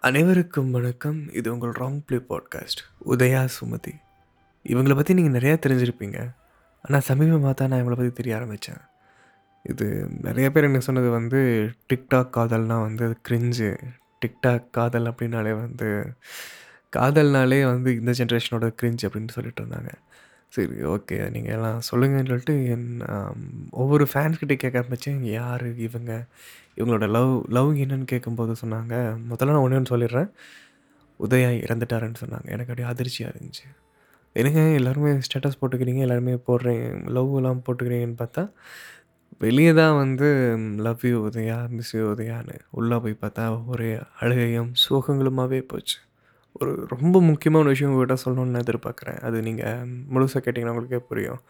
அனைவருக்கும் வணக்கம். இது உங்கள் wrong play podcast. Udaya Sumathi. இவங்கள பற்றி நீங்கள் நிறையா தெரிஞ்சிருப்பீங்க. ஆனால் சமீபமாக தான் நான் இவங்கள பற்றி தெரிய ஆரம்பித்தேன் இது நிறைய பேர் என்ன சொன்னது வந்து டிக்டாக் காதல்னால் வந்து அது கிரிஞ்சு. டிக்டாக் காதல் அப்படின்னாலே வந்து காதல்னாலே வந்து இந்த ஜென்ரேஷனோட கிரிஞ்சு அப்படின்னு சொல்லிட்டு இருந்தாங்க. சரி ஓகே. நீங்கள் எல்லாம் சொல்லுங்கன்னு சொல்லிட்டு என் ஒவ்வொரு ஃபேன்ஸ்கிட்ட கேட்க ஆரம்பித்தேன் யார் இவங்க? இவங்களோட லவ் லவ் என்னன்னு கேட்கும்போது சொன்னாங்க. முதல்ல நான் ஒன்று சொல்லிடுறேன். உதயா இறந்துட்டாருன்னு சொன்னாங்க. எனக்கு அப்படியே அதிர்ச்சியாக இருந்துச்சு. என்னங்க எல்லாருமே ஸ்டேட்டஸ் போட்டுக்கிறீங்க, எல்லாருமே போடுறீங்க லவ்லாம் போட்டுக்கிறீங்கன்னு பார்த்தா, வெளியே தான் வந்து love you Udaya, miss you உதயான்னு. உள்ளே போய் பார்த்தா ஒரே அழுகையும், சோகங்களுமாகவே போச்சு. ஒரு ரொம்ப முக்கியமான விஷயம் உங்கள்கிட்ட சொல்லணும்னு எதிர்பார்க்குறேன். அது நீங்கள் முழுசாக கேட்டிங்கன்னா உங்களுக்கே புரியும்.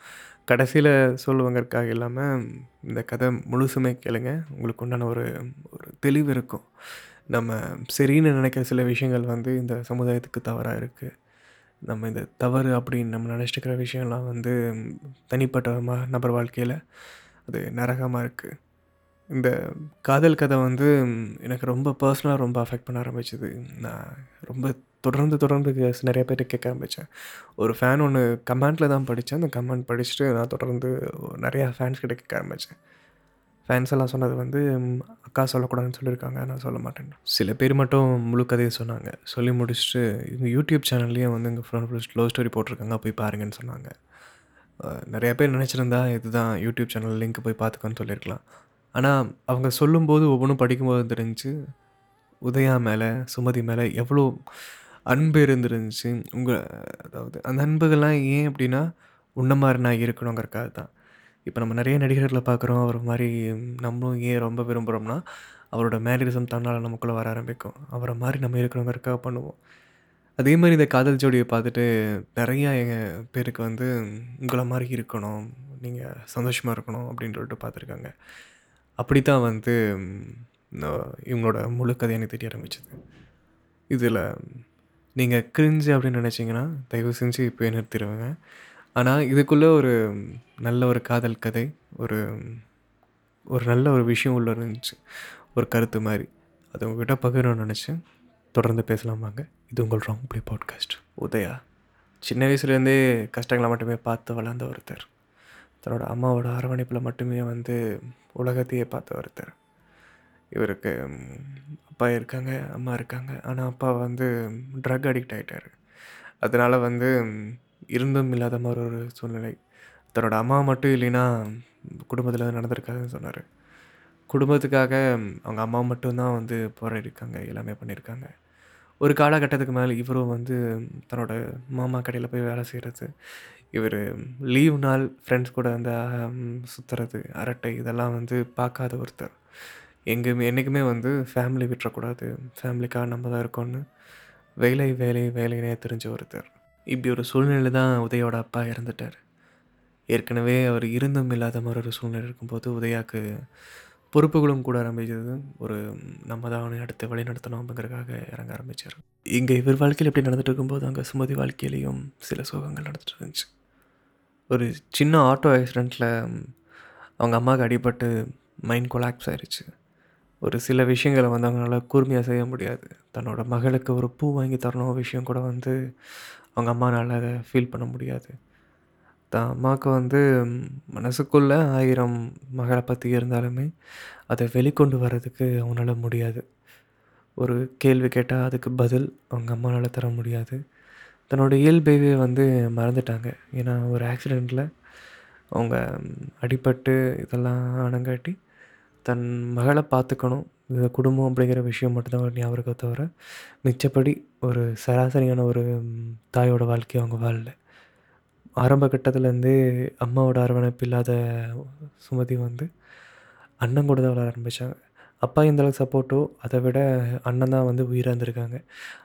கடைசியில் சொல்லுவாங்கறக்காக இல்லாமல் இந்த கதை முழுசுமே கேளுங்க. உங்களுக்கு உண்டான ஒரு ஒரு தெளிவு இருக்கும். நம்ம சரின்னு நினைக்கிற சில விஷயங்கள் வந்து இந்த சமுதாயத்துக்கு தவறாக இருக்குது நம்ம இந்த தவறு அப்படின்னு நம்ம நினச்சிட்டு இருக்கிற விஷயம்லாம் வந்து தனிப்பட்ட ம நபர் வாழ்க்கையில் அது நரகமாக இருக்குது இந்த காதல் கதை வந்து எனக்கு ரொம்ப பர்சனலாக ரொம்ப அஃபெக்ட் பண்ண ஆரம்பிச்சது. நான் ரொம்ப தொடர்ந்து தொடர்ந்து நிறைய பேர் கேட்க ஆரம்பித்தேன் ஒரு ஃபேன் ஒன்று கமெண்ட்டில் தான் படித்தேன் அந்த கமெண்ட் படிச்சுட்டு நான் தொடர்ந்து நிறையா ஃபேன்ஸ் கிட்ட கேட்க ஆரம்பித்தேன் ஃபேன்ஸ் எல்லாம் சொன்னது வந்து அக்கா சொல்லக்கூடாதுன்னு சொல்லியிருக்காங்க. நான் சொல்ல மாட்டேன். சில பேர் மட்டும் முழு கதையை சொன்னாங்க. சொல்லி முடிச்சுட்டு இவங்க யூடியூப் சேனல்லையும் வந்து எங்கள் ஃப்ரெண்ட் லவ் ஸ்டோரி போட்டிருக்காங்க. போய் பாருங்கன்னு சொன்னாங்க. நிறையா பேர் நினச்சிருந்தா இதுதான் யூடியூப் சேனல் லிங்க் போய் பார்த்துக்கோன்னு சொல்லியிருக்கலாம். ஆனால் அவங்க சொல்லும்போது ஒவ்வொன்றும் படிக்கும்போது தெரிஞ்சு உதயா மேலே சுமதி மேலே எவ்வளோ அன்பு இருந்துருந்துச்சு உங்கள் அதாவது அந்த அன்புகள்லாம் ஏன் அப்படின்னா உன்ன மாதிரி நான் இருக்கணுங்கிறக்காக தான். இப்போ நம்ம நிறைய நடிகர்களை பார்க்குறோம். அவர் மாதிரி நம்மளும் ஏன் ரொம்ப விரும்புகிறோம்னா அவரோட மேனரிசம் தன்னால் நமக்குள்ளே வர ஆரம்பிக்கும். அவரை மாதிரி நம்ம இருக்கணுங்கிறக்காக பண்ணுவோம். அதே மாதிரி இந்த காதல் ஜோடியை பார்த்துட்டு நிறையா எங்கள் பேருக்கு வந்து உங்களை மாதிரி இருக்கணும். நீங்கள் சந்தோஷமாக இருக்கணும் அப்படின்னு சொல்லிட்டு பார்த்துருக்காங்க. அப்படி தான் வந்து இவங்களோட முழு கதை எனக்கு தெரிய ஆரம்பிச்சது. இதில் நீங்கள் கிரிஞ்சு அப்படின்னு நினச்சிங்கன்னா தயவு செஞ்சு இப்போயே நிறுத்திடுவேங்க ஆனால் இதுக்குள்ளே ஒரு நல்ல ஒரு காதல் கதை, ஒரு ஒரு நல்ல ஒரு விஷயம் உள்ள இருந்துச்சு. ஒரு கருத்து மாதிரி அது உங்ககிட்ட பகிரணும்னு நினச்சேன் தொடர்ந்து பேசலாம் வாங்க. இது உங்கள் ராங் ப்ளே பாட்காஸ்ட். உதயா. சின்ன வயசுலேருந்தே கஷ்டங்களை மட்டுமே பார்த்து வளர்ந்த ஒருத்தர். தன்னோட அம்மாவோட அரவணைப்பில் மட்டுமே வந்து உலகத்தையே பார்த்த ஒருத்தர். இவருக்கு அப்பா இருக்காங்க, அம்மா இருக்காங்க. ஆனால் அப்பா வந்து ட்ரக் அடிக்ட் ஆகிட்டார் அதனால் வந்து இருந்தும் இல்லாத மாதிரி ஒரு சூழ்நிலை. தன்னோட அம்மா மட்டும் இல்லைன்னா, குடும்பத்தில் நடந்திருக்காதுன்னு சொன்னார் குடும்பத்துக்காக அவங்க அம்மா மட்டும் தான் வந்து போராடிருக்காங்க எல்லாமே பண்ணியிருக்காங்க. ஒரு காலகட்டத்துக்கு மேலே இவரும் வந்து தன்னோட மாமா கடையில் போய் வேலை செய்கிறது இவர் லீவ் நாள் ஃப்ரெண்ட்ஸ் கூட அந்த சுற்றுறது அரட்டை இதெல்லாம் வந்து பார்க்காத ஒருத்தர். எங்கேயுமே என்னைக்குமே வந்து ஃபேமிலி விட்டுறக்கூடாது. ஃபேமிலிக்காக நம்ம தான் இருக்கோம்னு வேலை, வேலை, வேலைனே தெரிஞ்ச ஒருத்தர். இப்படி ஒரு சூழ்நிலையில தான் உதயோட அப்பா இறந்துட்டார் ஏற்கனவே அவர் இருந்தும் இல்லாத மாதிரி ஒரு சூழ்நிலை இருக்கும்போது, உதயாக்கு பொறுப்புகளும் கூட ஆரம்பிச்சது. ஒரு நம்ம தான் அவனை அடுத்து வழிநடத்தணும் அப்படிங்கிறதுக்காக இறங்க ஆரம்பித்தார் இங்கே இவர் வாழ்க்கையில் இப்படி நடந்துட்டு இருக்கும்போது, அங்கே சுமதி வாழ்க்கையிலையும் சில சோகங்கள் நடந்துட்டு இருந்துச்சு. ஒரு சின்ன ஆட்டோ ஆக்சிடெண்ட்டில் அவங்க அம்மாவுக்கு அடிபட்டு மைண்ட் கொலாப்ஸ் ஆயிடுச்சு ஒரு சில விஷயங்களை வந்து அவங்களால கூர்மையாக செய்ய முடியாது. தன்னோட மகளுக்கு ஒரு பூ வாங்கி தரணும் விஷயம் கூட வந்து அவங்க அம்மானால் அதை ஃபீல் பண்ண முடியாது. தான் அம்மாவுக்கு வந்து மனசுக்குள்ள ஆயிரம் மகளை பற்றி இருந்தாலுமே, அதை வெளிக்கொண்டு வர்றதுக்கு அவங்களால முடியாது. ஒரு கேள்வி கேட்டால் அதுக்கு பதில் அவங்க அம்மானால் தர முடியாது. தன்னோட இயல்பையே வந்து மறந்துட்டாங்க. ஏன்னா ஒரு ஆக்சிடெண்ட்டில் அவங்க அடிபட்டு இதெல்லாம் ஆனங்காட்டி, தன் மகளை பார்த்துக்கணும். இந்த குடும்பம் அப்படிங்கிற விஷயம் மட்டும் தான் ஞாபகம் தவிர, மிச்சப்படி ஒரு சராசரியான ஒரு தாயோட வாழ்க்கையை அவங்க வாழல. ஆரம்ப கட்டத்துலேருந்தே அம்மாவோட அரவணைப்பு இல்லாத சுமதி வந்து அண்ணன் கூட தான் வளர ஆரம்பித்தாங்க அப்பா எந்த அளவுக்கு சப்போர்ட்டோ, அதை விட அண்ணன் தான் வந்து உயிரா இருந்திருக்காங்க.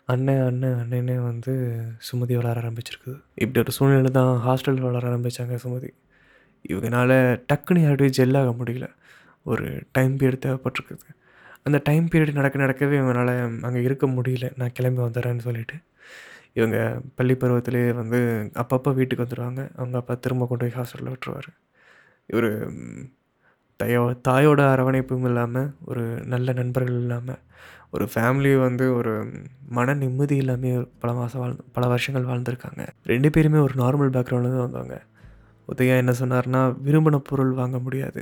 அண்ணன், அண்ணன், அண்ணனே வந்து சுமதி வளர ஆரம்பிச்சிருக்குது. இப்படி ஒரு சூழ்நிலை தான் ஹாஸ்டலில் வளர ஆரம்பித்தாங்க சுமதி. இவங்கனால டக்குன்னு யார்ட்டயும் ஜெல்லாக முடியல. ஒரு டைம் பீரியட் தேவைப்பட்டிருக்குது. அந்த டைம் பீரியட் நடக்க நடக்கவே இவங்களால் அங்கே இருக்க முடியல. நான் கிளம்பி வந்துடுறேன்னு சொல்லிட்டு. இவங்க பள்ளி பருவத்திலே வந்து அப்பப்போ வீட்டுக்கு வந்துடுவாங்க அவங்க அப்பா திரும்ப கொண்டு போய் ஹாஸ்டலில் விட்டுருவாரு. இவர் தயோ தாயோட அரவணைப்பும் இல்லாமல் ஒரு நல்ல நண்பர்கள் இல்லாமல் ஒரு ஃபேமிலி வந்து ஒரு மன நிம்மதி இல்லாமல் பல மாதம் வாழ்ந்து பல வருஷங்கள் வாழ்ந்திருக்காங்க ரெண்டு பேருமே ஒரு நார்மல் பேக்ரவுண்ட்லேருந்து வந்தவங்க உதயா என்ன சொன்னார்னா விரும்பின பொருள் வாங்க முடியாது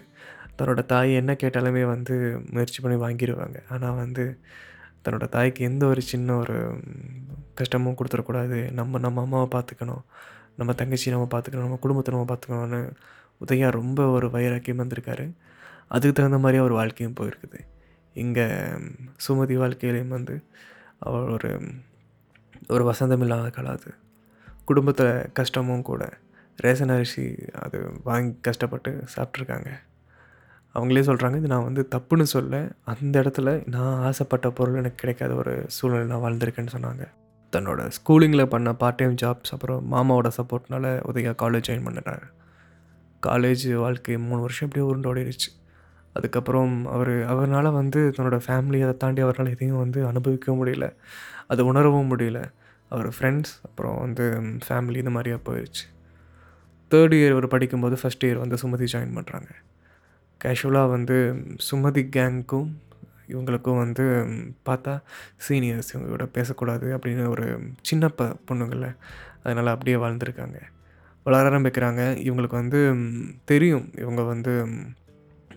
தன்னோட தாய் என்ன கேட்டாலுமே வந்து முயற்சி பண்ணி வாங்கிடுவாங்க ஆனால் வந்து தன்னோட தாய்க்கு எந்த ஒரு சின்ன ஒரு கஷ்டமும் கொடுத்துடக்கூடாது. நம்ம நம்ம அம்மாவை பார்த்துக்கணும். நம்ம தங்கச்சி நம்ம பார்த்துக்கணும். நம்ம குடும்பத்தை நம்ம பார்த்துக்கணும்னு உதயா ரொம்ப ஒரு வைராக்கியம் வந்திருக்காரு. அதுக்கு தகுந்த மாதிரி அவர் வாழ்க்கையும் போயிருக்குது. இங்கே சுமதி வாழ்க்கையிலையும் வந்து அவள் ஒரு ஒரு வசந்தம் இல்லாத கலாது குடும்பத்தில் கஷ்டமும் கூட. ரேஷன் அரிசி அது வாங்கி கஷ்டப்பட்டு சாப்பிட்ருக்காங்க அவங்களே சொல்கிறாங்க இது நான் வந்து தப்புன்னு சொல்ல அந்த இடத்துல நான் ஆசைப்பட்ட பொருள் எனக்கு கிடைக்காத ஒரு சூழ்நிலை நான் வாழ்ந்திருக்கேன்னு சொன்னாங்க. தன்னோட ஸ்கூலிங்கில் பண்ண பார்ட் டைம் ஜாப்ஸ் அப்புறம் மாமாவோட சப்போர்ட்னால உதயா காலேஜ் ஜாயின் பண்ணிட்டாரு காலேஜ் வாழ்க்கை மூணு வருஷம் எப்படியோ உருண்டு ஓடிடுச்சு அதுக்கப்புறம் அவர் அவரால் வந்து தன்னோட ஃபேமிலி அதை தாண்டி அவரால் எதையும் வந்து அனுபவிக்கவும் முடியல. அதை உணரவும் முடியல. அவர் ஃப்ரெண்ட்ஸ் அப்புறம் வந்து ஃபேமிலி இந்த மாதிரியாக போயிடுச்சு தேர்ட் இயர் அவர் படிக்கும்போது ஃபஸ்ட் இயர் வந்து சுமதி ஜாயின் பண்ணுறாங்க கேஷுவலாக வந்து சுமதி கேங்க்கும் இவங்களுக்கும் வந்து பார்த்தா சீனியர்ஸ் இவங்களோட பேசக்கூடாது அப்படின்னு ஒரு சின்ன ப பொண்ணுங்கள அதனால் அப்படியே வாழ்ந்துருக்காங்க. வளர ஆரம்பிக்கிறாங்க. இவங்களுக்கு வந்து தெரியும். இவங்க வந்து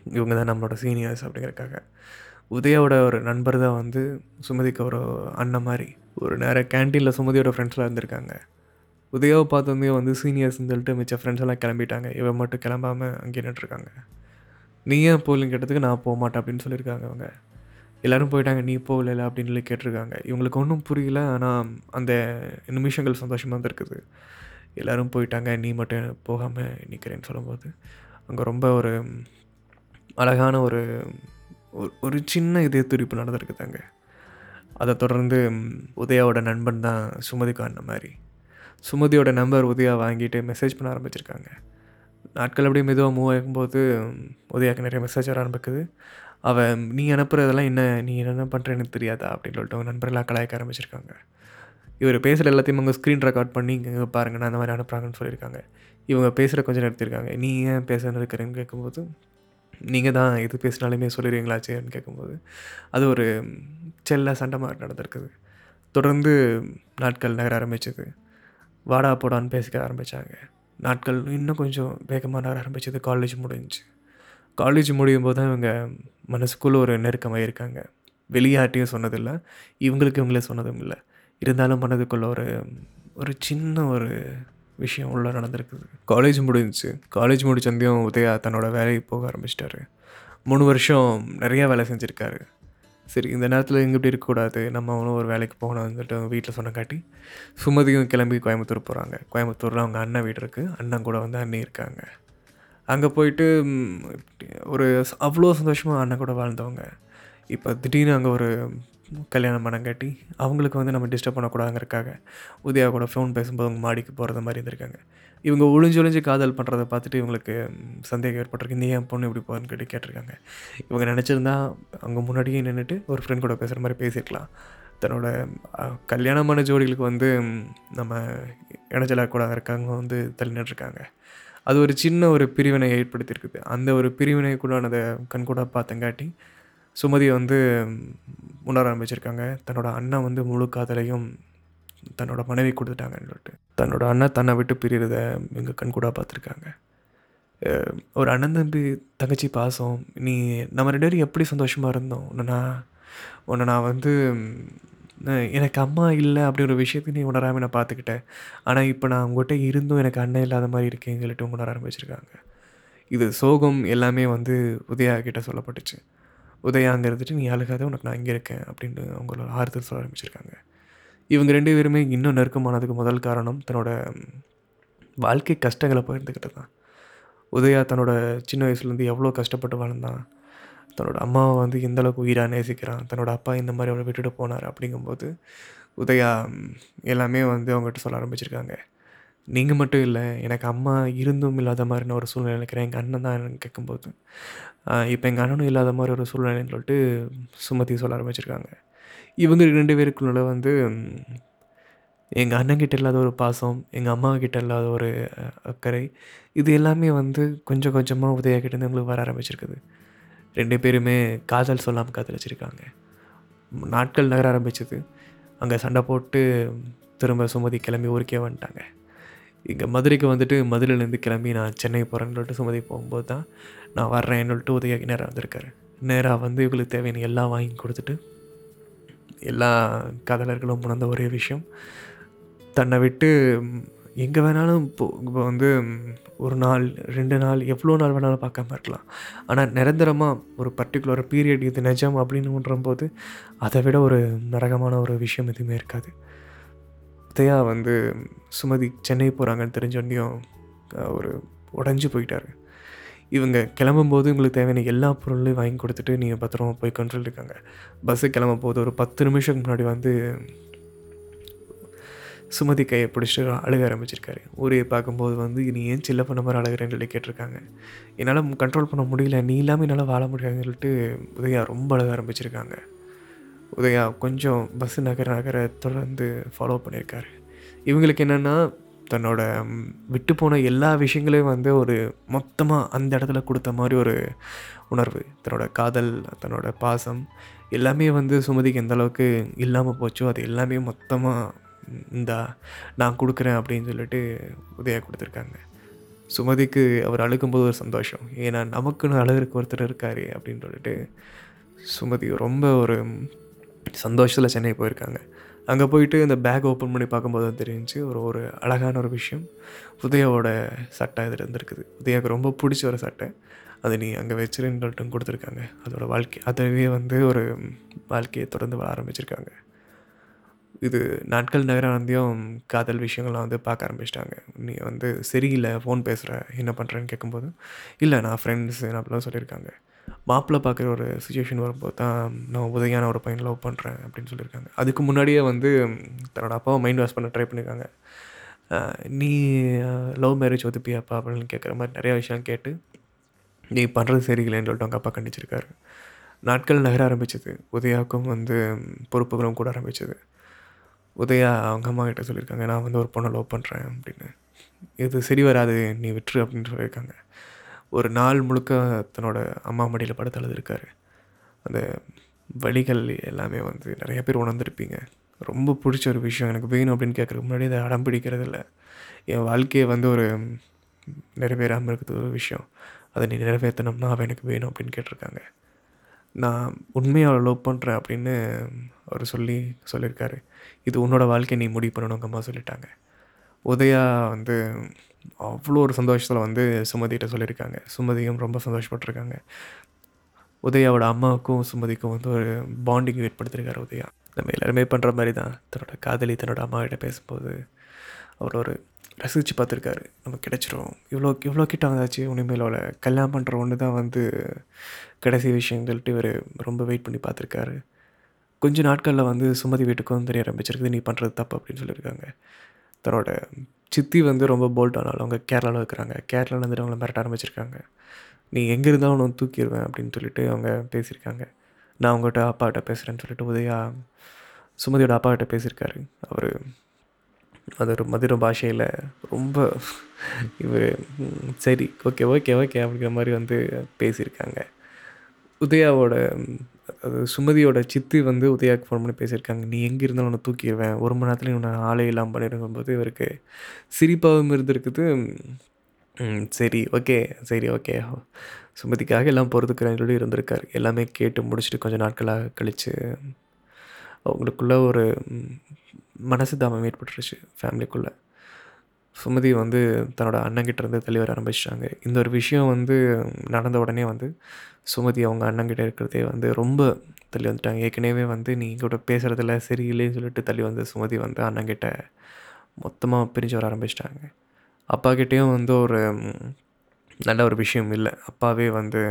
இவங்க தான் நம்மளோட சீனியர்ஸ் அப்படிங்கிறக்காக உதயாவோட ஒரு நண்பர் தான் வந்து சுமதிக்கு ஒரு அண்ணன் மாதிரி. ஒரு நேரம் கேன்டீனில் சுமதியோட ஃப்ரெண்ட்ஸ்லாம் இருந்திருக்காங்க. உதயாவை பார்த்தோமே வந்து சீனியர்ஸ்னு சொல்லிட்டு மிச்ச ஃப்ரெண்ட்ஸ் எல்லாம் கிளம்பிட்டாங்க. இவன் மட்டும் கிளம்பாமல் அங்கே நின்றுருக்காங்க நீ ஏன் போகலன்னு கேட்டதுக்கு நான் போக மாட்டேன் அப்படின்னு சொல்லியிருக்காங்க அவங்க. எல்லோரும் போயிட்டாங்க நீ போகல அப்படின்னு சொல்லி கேட்டிருக்காங்க. இவங்களுக்கு ஒன்றும் புரியல ஆனால் அந்த நிமிஷங்கள் சந்தோஷமாக தான் இருக்குது. எல்லோரும் போயிட்டாங்க நீ மட்டும் போகாமல் நிற்கிறேன்னு சொல்லும்போது. அங்கே ரொம்ப ஒரு அழகான ஒரு ஒரு சின்ன இதய துடிப்பு நடந்திருக்குதாங்க அதை தொடர்ந்து உதயாவோட நண்பன் தான் சுமதிக்கு அந்த மாதிரி. சுமதியோட நம்பர் உதயா வாங்கிட்டு மெசேஜ் பண்ண ஆரம்பிச்சிருக்காங்க. நாட்கள் அப்படியே மெதுவாக மூவ் ஆகும்போது உதயாவுக்கு நிறைய மெசேஜ் வர ஆரம்பிக்குது. அவன் நீ அனுப்புகிறதெல்லாம் என்ன நீ என்ன பண்ணுறேன்னு தெரியாதா? அப்படின்னு சொல்லிட்டு அவங்க நண்பர்களாக கலாய்க்க ஆரம்பிச்சிருக்காங்க. இவர் பேசுகிற எல்லாத்தையும் அவங்க ஸ்க்ரீன் ரெக்கார்ட் பண்ணி இங்கே பாருங்கள் நான் அந்த மாதிரி அனுப்புகிறாங்கன்னு சொல்லியிருக்காங்க. இவங்க பேசுகிற கொஞ்சம் நிறுத்திருக்காங்க நீ ஏன் பேச இருக்கிறேன்னு கேட்கும்போது நீங்கள் தான் எது பேசினாலுமே சொல்லிடுவீங்களாச்சேன்னு கேட்கும்போது அது ஒரு செல்ல சண்டை மாதிரி நடந்திருக்குது. தொடர்ந்து நாட்கள் நகர ஆரம்பிச்சது. வாடா போடான்னு பேசிக்க ஆரம்பித்தாங்க நாட்கள் இன்னும் கொஞ்சம் வேகமாக நகர ஆரம்பிச்சது காலேஜ் முடிஞ்சு. காலேஜ் முடியும் போது தான் இவங்க மனசுக்குள்ளே ஒரு நெருக்கமாக இருக்காங்க. வெளியாட்டியும் சொன்னதில்லை இவங்களுக்கு இவங்களே சொன்னதும் இல்லை. இருந்தாலும் மனதுக்குள்ள ஒரு ஒரு சின்ன ஒரு விஷயம் உள்ளே நடந்திருக்குது. காலேஜ் முடிஞ்சிச்சு காலேஜ் முடிச்சந்தையும் உதயா தன்னோட வேலைக்கு போக ஆரம்பிச்சிட்டாரு. மூணு வருஷம் நிறையா வேலை செஞ்சுருக்காரு. சரி இந்த நேரத்தில் எங்கே இப்படி இருக்கக்கூடாது. நம்ம அவனும் ஒரு வேலைக்கு போகணும் சொல்லிட்டு அவங்க வீட்டில் சொன்ன காட்டி சுமதியும் கிளம்பி கோயம்புத்தூர் போகிறாங்க கோயம்புத்தூரில் அவங்க அண்ணன் வீடு இருக்குது அண்ணன் கூட வந்து அண்ணி இருக்காங்க. அங்கே போயிட்டு ஒரு அவ்வளோ சந்தோஷமாக அண்ணன் கூட வாழ்ந்தவங்க. இப்போ திடீர்னு அங்கே ஒரு கல்யாணம் மனம் கட்டி அவங்களுக்கு வந்து நம்ம டிஸ்டர்ப் பண்ணக்கூடாதுங்கிறக்காக உதயா கூட ஃபோன் பேசும்போது அவங்க மாடிக்கு போகிறது மாதிரி இருந்திருக்காங்க. இவங்க ஒளிஞ்சு ஒளிஞ்சு காதல் பண்ணுறதை பார்த்துட்டு இவங்களுக்கு சந்தேகம் ஏற்பட்டிருக்கு. நீ ஏன் பொண்ணு இப்படி போகுதுன்னு கேட்டு கேட்டிருக்காங்க. இவங்க நினச்சிருந்தா அவங்க முன்னாடியே நின்றுட்டு ஒரு ஃப்ரெண்ட் கூட பேசுகிற மாதிரி பேசியிருக்கலாம் தன்னோட கல்யாணமான ஜோடிகளுக்கு வந்து நம்ம இணைச்சலாக இருக்காங்க வந்து தள்ளி அது ஒரு சின்ன ஒரு பிரிவினை ஏற்படுத்தியிருக்குது. அந்த ஒரு பிரிவினை கூடானதை கண்கூட பார்த்தங்காட்டி சுமதியை வந்து உணர ஆரம்பிச்சிருக்காங்க தன்னோட அண்ணன் வந்து முழு காதலையும் தன்னோட மனைவி கொடுத்துட்டாங்கன்னு சொல்லிட்டு. தன்னோட அண்ணன் தன்னை விட்டு பிரியறத எங்கள் கண் கூட பார்த்துருக்காங்க. ஒரு அண்ணன் தம்பி தங்கச்சி பாசம் நீ நம்ம ரெண்டு பேரும் எப்படி சந்தோஷமாக இருந்தோம்? உன்னை நான் உன்னை நான் வந்து எனக்கு அம்மா இல்லை அப்படிங்கிற விஷயத்தையும் நீ உணராமல் நான் பார்த்துக்கிட்டேன். ஆனால் இப்போ நான் உங்கள்கிட்ட இருந்தும் எனக்கு அண்ணன் இல்லாத மாதிரி இருக்கேன் சொல்லிட்டு உணர ஆரம்பிச்சிருக்காங்க. இது சோகம் எல்லாமே வந்து உதயா கிட்ட சொல்லப்பட்டுச்சு. உதயா அங்கே இருந்துட்டு நீ அழுகாத உனக்கு நான் இங்கே இருக்கேன் அப்படின்னு அவங்களோட ஆறுதல் சொல்ல ஆரம்பிச்சிருக்காங்க. இவங்க ரெண்டு பேருமே இன்னும் நெருக்கமானதுக்கு முதல் காரணம் தன்னோட வாழ்க்கை கஷ்டங்களை பகிர்ந்துக்கிட்டு தான். உதயா தன்னோட சின்ன வயசுலேருந்து எவ்வளோ கஷ்டப்பட்டு வாழ்ந்தான். தன்னோட அம்மாவை வந்து எந்த அளவுக்கு உயிராக நேசிக்கிறான் தன்னோட அப்பா இந்த மாதிரி அவளை விட்டுட்டு போனார் அப்படிங்கும்போது உதயா எல்லாமே வந்து அவங்ககிட்ட சொல்ல ஆரம்பிச்சிருக்காங்க. நீங்கள் மட்டும் இல்லை எனக்கு அம்மா இருந்தும் இல்லாத மாதிரி நான் ஒரு சூழ்நிலை நினைக்கிறேன். எங்கள் அண்ணன் தான் எனக்கு கேட்கும்போது இப்போ எங்கள் அண்ணனும் இல்லாத மாதிரி ஒரு சூழ்நிலைன்னு சொல்லிட்டு சுமதி சொல்ல ஆரம்பிச்சிருக்காங்க. இவங்க ரெண்டு பேருக்குள்ள வந்து எங்கள் அண்ணங்கிட்ட இல்லாத ஒரு பாசம் எங்கள் அம்மாக்கிட்ட இல்லாத ஒரு அக்கறை இது எல்லாமே வந்து கொஞ்சம் கொஞ்சமாக உதயக்கிட்டேருந்து எங்களுக்கு வர ஆரம்பிச்சிருக்குது. ரெண்டு பேருமே காதல் சொல்லாமல் காதலிச்சிருக்காங்க நாட்கள் நகர ஆரம்பிச்சது. அங்கே சண்டை போட்டு திரும்ப சுமதி கிளம்பி ஊருக்கே வந்துட்டாங்க. இங்கே மதுரைக்கு வந்துட்டு மதுரையிலேருந்து கிளம்பி நான் சென்னை போகிறேன்னு சொல்லிட்டு சுமதி போகும்போது தான் நான் வர்றேன்னு சொல்லிட்டு உதயாக்கு நேராக வந்திருக்காரு. நேராக வந்து இவங்களுக்கு தேவையான எல்லாம் வாங்கி கொடுத்துட்டு எல்லா காதலர்களும் உணர்ந்த ஒரே விஷயம். தன்னை விட்டு எங்கே வேணாலும் இப்போ இப்போ வந்து ஒரு நாள் ரெண்டு நாள் எவ்வளோ நாள் வேணாலும் பார்க்காம இருக்கலாம். ஆனால் நிரந்தரமாக ஒரு பர்டிகுலர் பீரியட் இது நிஜம் அப்படின்னு போது அதை விட ஒரு நரகமான ஒரு விஷயம் எதுவுமே இருக்காது. உதயா வந்து சுமதி சென்னை போகிறாங்கன்னு தெரிஞ்சோடனையும் ஒரு உடஞ்சி போயிட்டாரு. இவங்க கிளம்பும்போது உங்களுக்கு தேவையான எல்லா பொருளையும் வாங்கி கொடுத்துட்டு நீங்கள் பத்திரமா போய் கண்ட்ரோல் இருக்காங்க. பஸ்ஸு கிளம்பும் போது ஒரு பத்து நிமிஷம் முன்னாடி வந்து சுமதி கையை பிடிச்சிட்டு அழுக ஆரம்பிச்சிருக்காரு. ஊரையை பார்க்கும்போது வந்து நீ ஏன் சில்ல பண்ண மாதிரி அழுகிறேன்னு சொல்லி கேட்டிருக்காங்க. என்னால் கண்ட்ரோல் பண்ண முடியல. நீ இல்லாமல் என்னால் வாழ முடியாதுன்னு சொல்லிட்டு உதயா ரொம்ப அழுக ஆரம்பிச்சிருக்காங்க. உதயா கொஞ்சம் பஸ்ஸு நகர நகர தொடர்ந்து ஃபாலோ பண்ணியிருக்காரு இவங்களுக்கு என்னென்னா தன்னோட விட்டு போன எல்லா விஷயங்களையும் வந்து ஒரு மொத்தமாக அந்த இடத்துல கொடுத்த மாதிரி ஒரு உணர்வு. தன்னோட காதல் தன்னோட பாசம் எல்லாமே வந்து சுமதிக்கு எந்த அளவுக்கு இல்லாமல் போச்சோ அது எல்லாமே மொத்தமாக இந்தா நான் கொடுக்குறேன் அப்படின்னு சொல்லிட்டு உதயா கொடுத்துருக்காங்க. சுமதிக்கு அவர் அழுகும்போது ஒரு சந்தோஷம். ஏன்னா நமக்குன்னு அழுகிறதுக்கு ஒருத்தர் இருக்காரு அப்படின்னு சொல்லிட்டு சுமதி ரொம்ப ஒரு சந்தோஷத்தில் சென்னை போயிருக்காங்க. அங்கே போயிட்டு இந்த பேக் ஓப்பன் பண்ணி பார்க்கும்போது தான் தெரிஞ்சுச்சு. ஒரு ஒரு அழகான ஒரு விஷயம். உதயாவோட சட்டை இதில் இருந்திருக்குது. உதயாவுக்கு ரொம்ப பிடிச்ச ஒரு சட்டை. அதை நீ அங்கே வச்சிருன்னு கொடுத்துருக்காங்க. அதோடய வாழ்க்கை அதுவே வந்து ஒரு வாழ்க்கையை தொடர்ந்து வர ஆரம்பிச்சிருக்காங்க. இது நாட்கள் நகராந்தியும் காதல் விஷயங்கள்லாம் வந்து பார்க்க ஆரம்பிச்சிட்டாங்க. நீ வந்து சரியில்லை ஃபோன் பேசுகிற என்ன பண்ணுறேன்னு கேட்கும்போது இல்லை நான் ஃப்ரெண்ட்ஸ் அப்படிலாம் சொல்லியிருக்காங்க. மாப்பிள்ளை பார்க்குற ஒரு சுச்சுவேஷன் வரும்போது தான் நான் உதவியான ஒரு பையன் லவ் பண்ணுறேன் அப்படின்னு சொல்லியிருக்காங்க. அதுக்கு முன்னாடியே வந்து தன்னோட அப்பாவை மைண்ட் வாஷ் பண்ண ட்ரை பண்ணியிருக்காங்க. நீ லவ் மேரேஜ் ஒதுப்பியாப்பா அப்படின்னு கேட்குற மாதிரி நிறைய விஷயம் கேட்டு நீ பண்ணுறது சரியில்லைன்னு சொல்லிட்டு அவங்க அப்பா கண்டிச்சிருக்காரு. நாட்கள் நகர ஆரம்பிச்சது. உதயாவுக்கும் வந்து பொறுப்புகளும் கூட ஆரம்பிச்சது. உதயா அவங்க அம்மா கிட்ட சொல்லியிருக்காங்க நான் வந்து ஒரு பொண்ணை லவ் பண்ணுறேன் அப்படின்னு. இது சரி வராது நீ விட்டுரு அப்படின்னு சொல்லியிருக்காங்க. ஒரு நாள் முழுக்க தன்னோட அம்மா மடியில் படுத்து அழுதுருக்காரு. அந்த வழிகள் எல்லாமே வந்து நிறைய பேர் உணர்ந்துருப்பீங்க. ரொம்ப பிடிச்ச ஒரு விஷயம். எனக்கு வேணும் அப்படின்னு கேட்குறதுக்கு முன்னாடி அதை அடம் பிடிக்கிறது இல்லை என் வாழ்க்கையை வந்து ஒரு நிறைவேறாமல் இருக்கிறது ஒரு விஷயம். அதை நீ நிறைவேற்றணும்னா அவன் எனக்கு வேணும் அப்படின்னு கேட்டிருக்காங்க. நான் உண்மையாக அவளை லவ் பண்ணுறேன் அப்படின்னு அவர் சொல்லி சொல்லியிருக்காரு. இது உன்னோட வாழ்க்கையை நீ முடிவு பண்ணணும் உங்கள் அம்மா சொல்லிட்டாங்க. உதயா வந்து அவ்வளோ ஒரு சந்தோஷத்தில் வந்து சுமதிகிட்ட சொல்லியிருக்காங்க. சுமதியும் ரொம்ப சந்தோஷப்பட்டிருக்காங்க. உதயாவோட அம்மாவுக்கும் சுமதிக்கும் வந்து ஒரு பாண்டிங் ஏற்படுத்தியிருக்காரு உதயா. நம்ம எல்லாருமே பண்ணுற மாதிரி தான் தன்னோட காதலி தன்னோட அம்மாவிட்ட பேசும்போது அவர் ஒரு ரசித்து பார்த்துருக்காரு. நம்ம கிடச்சிரும். இவ்வளோ இவ்வளோ கிட்ட வந்தாச்சு. உனிமேல் அவளை கல்யாணம் பண்ணுற ஒன்று தான் வந்து கடைசி விஷயம்னு சொல்லிட்டு இவர் ரொம்ப வெயிட் பண்ணி பார்த்துருக்காரு. கொஞ்ச நாட்களில் வந்து சுமதி வீட்டுக்கும் தெரிய ஆரம்பிச்சிருக்குது நீ பண்ணுறது தப்பு அப்படின்னு சொல்லியிருக்காங்க. தன்னோட சித்தி வந்து ரொம்ப போல்ட் ஆனாலும் அவங்க கேரளாவில் இருக்கிறாங்க. கேரளாவில் வந்துட்டு அவங்கள மிரட்ட ஆரம்பிச்சிருக்காங்க. நீ எங்கே இருந்தாலும் ஒன்று தூக்கிடுவேன் அப்படின்னு சொல்லிட்டு அவங்க பேசியிருக்காங்க. நான் அவங்ககிட்ட அப்பாகிட்ட பேசுகிறேன்னு சொல்லிட்டு உதயா சுமதியோட அப்பாகிட்ட பேசியிருக்காரு. அவர் அது ஒரு மதுர பாஷையில் ரொம்ப இவர் சரி ஓகே ஓகே ஓகே அப்படிங்கிற மாதிரி வந்து பேசியிருக்காங்க. உதயாவோட அது சுமதியோட சித்தி வந்து உதயாக்கு ஃபோன் பண்ணி பேசியிருக்காங்க. நீ எங்கே இருந்தாலும் உன்னை தூக்கிடுவேன் ஒரு மணி நேரத்துல உன்னை ஆளே இல்லாமல் பண்ணிடுங்கும்போது இவருக்கு சிரிப்பாகவும் இருந்திருக்குது. சரி ஓகே சரி ஓகே. சுமதிக்காக எல்லாம் பொறுத்துக்கிறேன்னு சொல்லி இருந்திருக்கார். எல்லாமே கேட்டு முடிச்சுட்டு கொஞ்சம் நாட்களாக கழித்து அவங்களுக்குள்ள ஒரு மனசு தாமம் ஏற்பட்டுருச்சு ஃபேமிலிக்குள்ளே சுமதி வந்து தன்னோட அண்ணங்கிட்டேருந்து தள்ளி வர ஆரம்பிச்சிட்டாங்க. இந்த ஒரு விஷயம் வந்து நடந்த உடனே வந்து சுமதி அவங்க அண்ணங்கிட்ட இருக்கிறதே வந்து ரொம்ப தள்ளி வந்துட்டாங்க. ஏற்கனவே வந்து நீ கூட பேசுகிறதில்ல சரியில்லைன்னு சொல்லிட்டு தள்ளி வந்து சுமதி வந்து அண்ணங்கிட்ட மொத்தமாக பிரிஞ்சு வர ஆரம்பிச்சிட்டாங்க. அப்பாக்கிட்டேயும் வந்து ஒரு நல்ல ஒரு விஷயம் இல்லை. அப்பாவே வந்து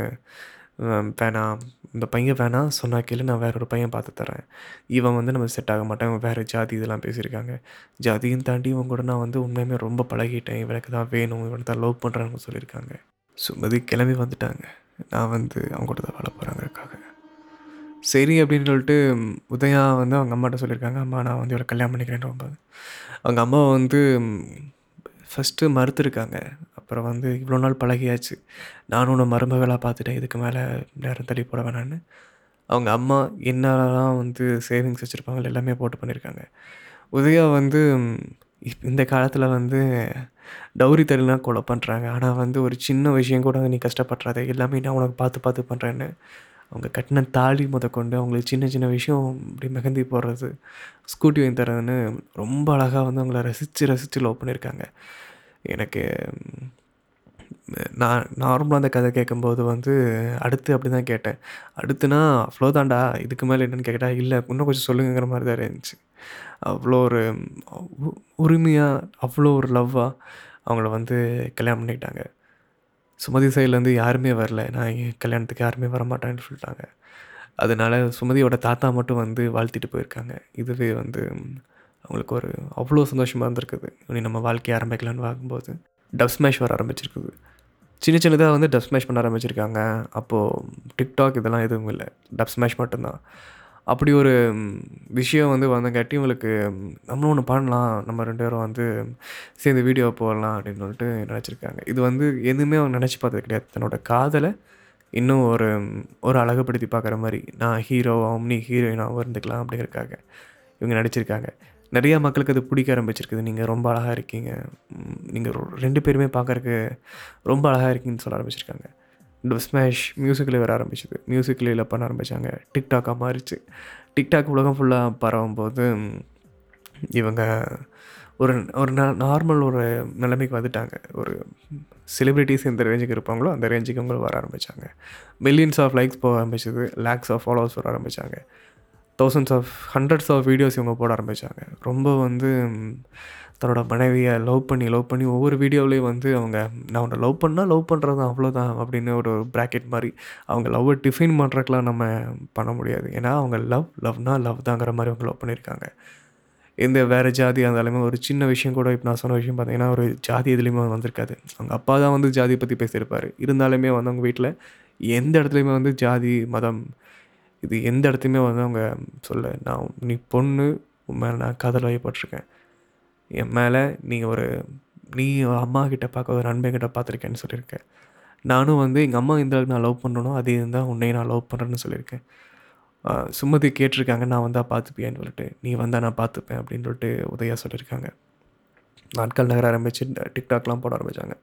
வேணாம் இந்த பையன் வேணாம் சொன்னா கேளு நான் வேற ஒரு பையன் பார்த்து தரேன். இவன் வந்து நம்ம செட் ஆக மாட்டான் இவன் வேறு ஜாதி இதெல்லாம் பேசியிருக்காங்க. ஜாதியும் தாண்டி இவன் கூட நான் வந்து உண்மையுமே ரொம்ப பழகிட்டேன். இவனுக்கு தான் வேணும் இவனை தான் லவ் பண்ணுறான்னு சொல்லியிருக்காங்க. சுமதி கிளம்பி வந்துட்டாங்க. நான் வந்து அவங்க கூட தான் வாழ போகிறாங்கிறதுக்காக சரி அப்படின்னு சொல்லிட்டு உதயா வந்து அவங்க அம்மாட்ட சொல்லியிருக்காங்க. அம்மா நான் வந்து இவளை கல்யாணம் பண்ணிக்கிறேன் ரொம்ப. அவங்க அம்மா வந்து ஃபஸ்ட்டு மறுத்துருக்காங்க. அப்புறம் வந்து இவ்வளோ நாள் பழகியாச்சு. நானும் உன்னை மருமகளாக பார்த்துட்டேன். இதுக்கு மேலே நேரம் தள்ளி போட வேணான்னு அவங்க அம்மா என்னெல்லாம் வந்து சேவிங்ஸ் வச்சுருப்பாங்களோ எல்லாமே போட்டு பண்ணியிருக்காங்க. உதயா வந்து இப் இந்த காலத்தில் வந்து டவுரி தரலாம் கொலை பண்ணுறாங்க ஆனால் வந்து ஒரு சின்ன விஷயம் கூட நீ கஷ்டப்படுறாத. எல்லாமே நான் உனக்கு பார்த்து பார்த்து பண்ணுறேன்னு அவங்க கட்டின தாலி முதற்கொண்டு அவங்களுக்கு சின்ன சின்ன விஷயம் இப்படி மெகந்தி போடுறது ஸ்கூட்டி வாங்கி தரதுன்னு ரொம்ப அழகாக வந்து அவங்கள ரசித்து ரசித்து லவ் பண்ணியிருக்காங்க. எனக்கு நான் நார்மலாக அந்த கதை கேட்கும்போது வந்து அடுத்து அப்படி தான் கேட்டேன். அடுத்துனா அவ்வளோ தாண்டா இதுக்கு மேலே என்னென்னு கேட்டால் இல்லை இன்னும் கொஞ்சம் சொல்லுங்கிற மாதிரி தான் இருந்துச்சு. அவ்வளோ ஒரு உரிமையாக அவ்வளோ ஒரு லவ்வாக அவங்கள வந்து கல்யாணம் பண்ணிக்கிட்டாங்க. சுமதி சைட்லேருந்து யாருமே வரல. நான் கல்யாணத்துக்கு யாருமே வரமாட்டேன்னு சொல்லிட்டாங்க. அதனால சுமதியோட தாத்தா மட்டும் வந்து வாழ்த்திட்டு போயிருக்காங்க. இதுவே வந்து அவங்களுக்கு ஒரு அவ்வளோ சந்தோஷமாக இருந்திருக்குது. இனி நம்ம வாழ்க்கையை ஆரம்பிக்கலான்னு பார்க்கும்போது. டப் ஸ்மேஷ் வர ஆரம்பிச்சிருக்குது. சின்ன சின்னதாக வந்து டப் ஸ்மேஷ் பண்ண ஆரம்பிச்சிருக்காங்க. அப்போது டிக்டாக் இதெல்லாம் எதுவும் இல்லை. டப் ஸ்மேஷ் மட்டும்தான். அப்படி ஒரு விஷயம் வந்து வந்தங்காட்டி இவங்களுக்கு நம்மளும் ஒன்று பண்ணலாம். நம்ம ரெண்டு பேரும் வந்து சேர்ந்து வீடியோ போடலாம் அப்படின்னு சொல்லிட்டு நினச்சிருக்காங்க. இது வந்து எதுவுமே அவங்க நினச்சி பார்த்தது கிடையாது. தன்னோட காதலை இன்னும் ஒரு ஒரு அழகுபடுத்தி பார்க்குற மாதிரி நான் ஹீரோவாகவும் நீ ஹீரோயினாகவும் இருந்துக்கலாம் அப்படிங்கிறக்காக இவங்க நடிச்சிருக்காங்க. நிறையா மக்களுக்கு அது பிடிக்க ஆரம்பிச்சிருக்குது. நீங்கள் ரொம்ப அழகாக இருக்கீங்க. நீங்கள் ரெண்டு பேருமே பார்க்கறக்கு ரொம்ப அழகாக இருக்கீங்கன்னு சொல்ல ஆரம்பிச்சிருக்காங்க. இந்த ஸ்மேஷ் மியூசிக்கில் வர ஆரம்பிச்சது. மியூசிக்கில் பண்ண ஆரம்பித்தாங்க டிக்டாக்காக மாறிச்சு. டிக்டாக் உலகம் ஃபுல்லாக பரவும் போது இவங்க ஒரு ஒரு நார்மல் ஒரு நிலைமைக்கு வந்துட்டாங்க. ஒரு செலிப்ரிட்டிஸ் எந்த ரேஞ்சுக்கு இருப்பாங்களோ அந்த ரேஞ்சுக்கு அவங்களும் வர ஆரம்பித்தாங்க மில்லியன்ஸ் ஆஃப் லைக்ஸ் போக ஆரம்பிச்சது. லேக்ஸ் ஆஃப் ஃபாலோவர்ஸ் வர ஆரம்பித்தாங்க thousands of hundreds of videos இவங்க போட ஆரம்பித்தாங்க ரொம்ப வந்து தன்னோட மனைவியை லவ் பண்ணி லவ் பண்ணி ஒவ்வொரு வீடியோவிலையும் வந்து அவங்க நான் உன்னை லவ் பண்ணால் லவ் பண்ணுறது தான் அவ்வளோதான் அப்படின்னு ஒரு ப்ராக்கெட் மாதிரி அவங்க லவ்வை டிஃபைன் பண்ணுறக்கெலாம் நம்ம பண்ண முடியாது. ஏன்னா அவங்க லவ் லவ்னா லவ் தாங்கிற மாதிரி அவங்க லவ் பண்ணியிருக்காங்க. எந்த வேறு ஜாதி இருந்தாலுமே ஒரு சின்ன விஷயம் கூட இப்போ நான் சொன்ன விஷயம் பார்த்தீங்கன்னா ஒரு ஜாதி எதுலேயுமே வந்திருக்காது. அவங்க அப்பா தான் வந்து ஜாதியை பற்றி பேசியிருப்பார். இருந்தாலுமே வந்து அவங்க வீட்டில் எந்த இடத்துலையுமே வந்து ஜாதி மதம் இது எந்த இடத்துலையுமே வந்து அவங்க சொல்ல நான் நீ பொண்ணு உன் மேலே நான் காதல் வயப்பட்டிருக்கேன். என் மேலே நீ ஒரு நீ அம்மா கிட்ட பார்க்க ஒரு நண்பன் கிட்ட பார்த்துருக்கேன்னு சொல்லியிருக்கேன் நானும் வந்து எங்கள் அம்மா எந்த அளவுக்கு நான் லவ் பண்ணணும் அதே தான் உன்னையும் நான் லவ் பண்ணுறேன்னு சொல்லியிருக்கேன். சுமதி கேட்டிருக்காங்க நான் வந்தால் பார்த்துப்பியான்னு சொல்லிட்டு. நீ வந்தால் நான் பார்த்துப்பேன் அப்படின்னு சொல்லிட்டு உதயா சொல்லியிருக்காங்க. நாட்கள் நகர ஆரம்பித்து டிக்டாக்லாம் போட ஆரம்பித்தாங்க